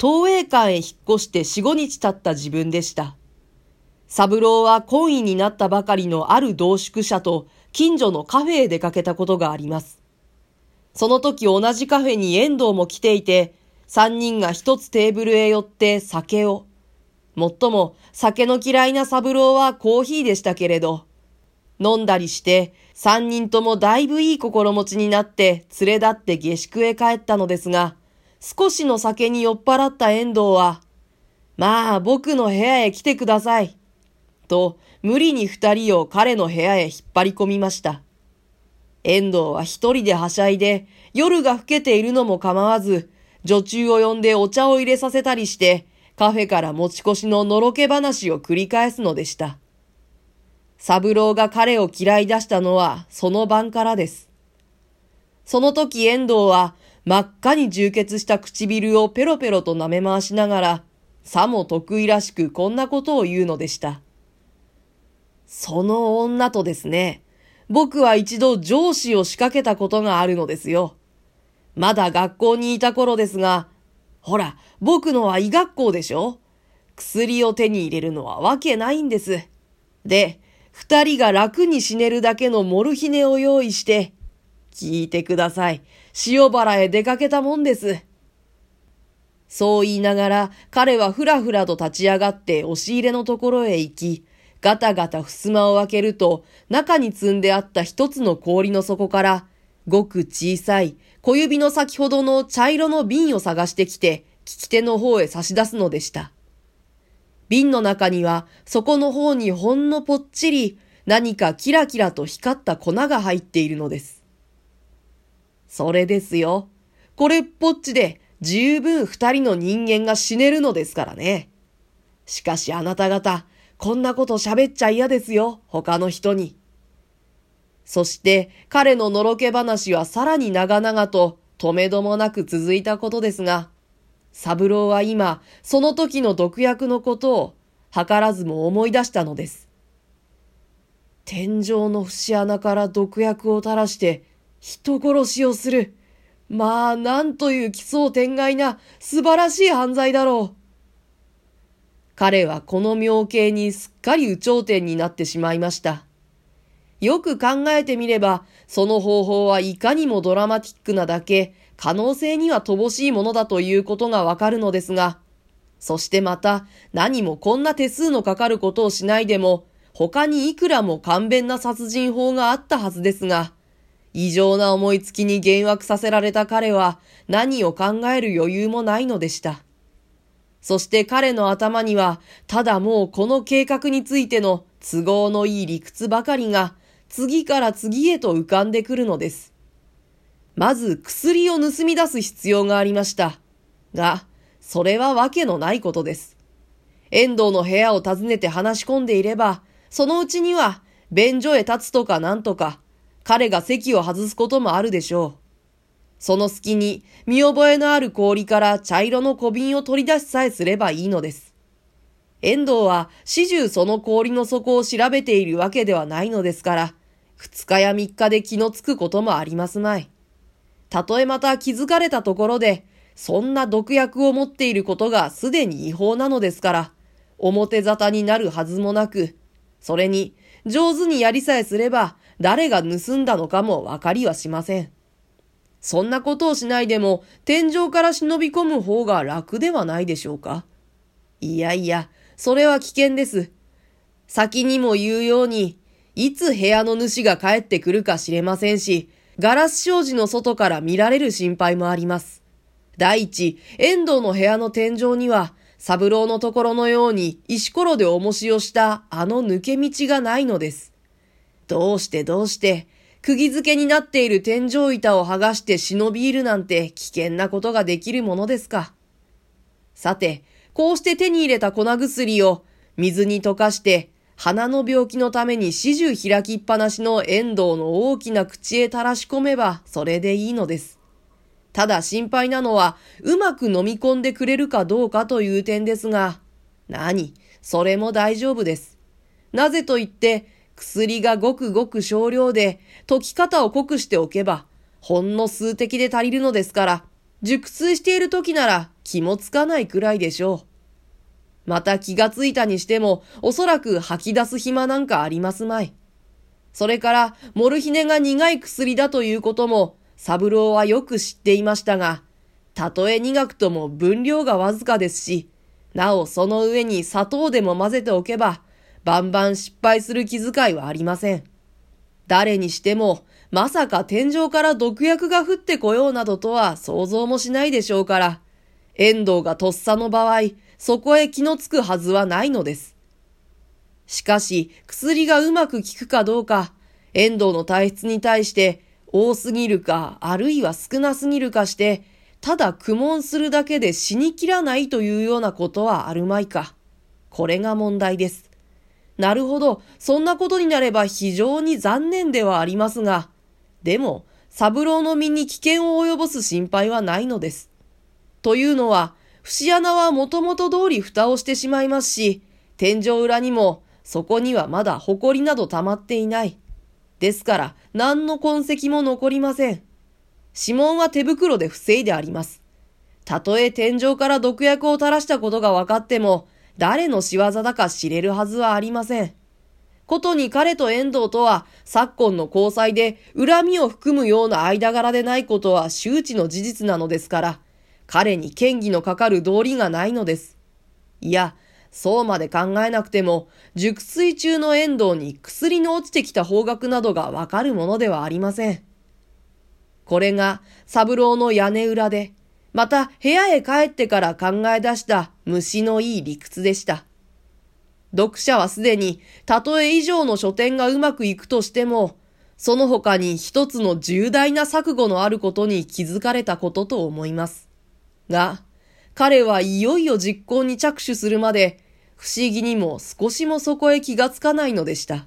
東映館へ引っ越して四五日経った自分でした。三郎は懇意になったばかりのある同宿者と近所のカフェへ出かけたことがあります。その時同じカフェに遠藤も来ていて、三人が一つテーブルへ寄って酒を。もっとも酒の嫌いな三郎はコーヒーでしたけれど、飲んだりして、三人ともだいぶいい心持ちになって連れ立って下宿へ帰ったのですが、少しの酒に酔っ払った遠藤は、まあ僕の部屋へ来てください。と無理に二人を彼の部屋へ引っ張り込みました。遠藤は一人ではしゃいで、夜が更けているのも構わず、女中を呼んでお茶を入れさせたりして、カフェから持ち越しののろけ話を繰り返すのでした。三郎が彼を嫌い出したのはその晩からです。その時遠藤は真っ赤に充血した唇をペロペロと舐め回しながら、さも得意らしくこんなことを言うのでした。その女とですね、僕は一度上司を仕掛けたことがあるのですよ。まだ学校にいた頃ですが、ほら、僕のは医学校でしょ？薬を手に入れるのはわけないんです。で、二人が楽に死ねるだけのモルヒネを用意して、聞いてください。塩原へ出かけたもんです。そう言いながら、彼はふらふらと立ち上がって押し入れのところへ行き、ガタガタ襖を開けると、中に積んであった一つの氷の底から、ごく小さい小指の先ほどの茶色の瓶を探してきて、聞き手の方へ差し出すのでした。瓶の中には、底の方にほんのぽっちり、何かキラキラと光った粉が入っているのです。それですよ。これっぽっちで十分二人の人間が死ねるのですからね。しかしあなた方、こんなこと喋っちゃ嫌ですよ、他の人に。そして彼ののろけ話はさらに長々と止めどもなく続いたことですが、三郎は今、その時の毒薬のことを図らずも思い出したのです。天井の節穴から毒薬を垂らして人殺しをする。まあ、なんという奇想天外な素晴らしい犯罪だろう。彼はこの妙形にすっかり有頂天になってしまいました。よく考えてみれば、その方法はいかにもドラマティックなだけ、可能性には乏しいものだということがわかるのですが、そしてまた何もこんな手数のかかることをしないでも、他にいくらも簡便な殺人法があったはずですが、異常な思いつきに幻惑させられた彼は何を考える余裕もないのでした。そして彼の頭には、ただもうこの計画についての都合のいい理屈ばかりが次から次へと浮かんでくるのです。まず薬を盗み出す必要がありました。が、それはわけのないことです。遠藤の部屋を訪ねて話し込んでいれば、そのうちには、便所へ立つとかなんとか、彼が席を外すこともあるでしょう。その隙に見覚えのある氷から茶色の小瓶を取り出しさえすればいいのです。遠藤は始終その氷の底を調べているわけではないのですから、二日や三日で気のつくこともありますまい。たとえまた気づかれたところで、そんな毒薬を持っていることがすでに違法なのですから、表沙汰になるはずもなく、それに上手にやりさえすれば誰が盗んだのかもわかりはしません。そんなことをしないでも天井から忍び込む方が楽ではないでしょうか。いやいや、それは危険です。先にも言うように、いつ部屋の主が帰ってくるか知れませんし、ガラス障子の外から見られる心配もあります。第一、遠藤の部屋の天井には、三郎のところのように石ころで重しをしたあの抜け道がないのです。どうしてどうして、釘付けになっている天井板を剥がして忍び入るなんて危険なことができるものですか。さて、こうして手に入れた粉薬を水に溶かして鼻の病気のために始終開きっぱなしの遠藤の大きな口へ垂らし込めばそれでいいのです。ただ心配なのはうまく飲み込んでくれるかどうかという点ですが、何？それも大丈夫です。なぜと言って薬がごくごく少量で、溶き方を濃くしておけば、ほんの数滴で足りるのですから、熟睡している時なら気もつかないくらいでしょう。また気がついたにしても、おそらく吐き出す暇なんかありますまい。それから、モルヒネが苦い薬だということも、サブローはよく知っていましたが、たとえ苦くとも分量がわずかですし、なおその上に砂糖でも混ぜておけば、バンバン失敗する気遣いはありません。誰にしても、まさか天井から毒薬が降ってこようなどとは想像もしないでしょうから、遠藤がとっさの場合、そこへ気のつくはずはないのです。しかし、薬がうまく効くかどうか、遠藤の体質に対して多すぎるか、あるいは少なすぎるかして、ただ苦悶するだけで死にきらないというようなことはあるまいか。これが問題です。なるほど、そんなことになれば非常に残念ではありますが、でも、三郎の身に危険を及ぼす心配はないのです。というのは、節穴はもともと通り蓋をしてしまいますし、天井裏にも、そこにはまだ埃など溜まっていない。ですから、何の痕跡も残りません。指紋は手袋で防いであります。たとえ天井から毒薬を垂らしたことが分かっても、誰の仕業だか知れるはずはありません。ことに彼と遠藤とは昨今の交際で恨みを含むような間柄でないことは周知の事実なのですから、彼に嫌疑のかかる道理がないのです。いや、そうまで考えなくても、熟睡中の遠藤に薬の落ちてきた方角などがわかるものではありません。これが三郎の屋根裏で、また部屋へ帰ってから考え出した虫のいい理屈でした。読者はすでに、たとえ以上の書店がうまくいくとしても、その他に一つの重大な錯誤のあることに気づかれたことと思います。が、彼はいよいよ実行に着手するまで、不思議にも少しもそこへ気がつかないのでした。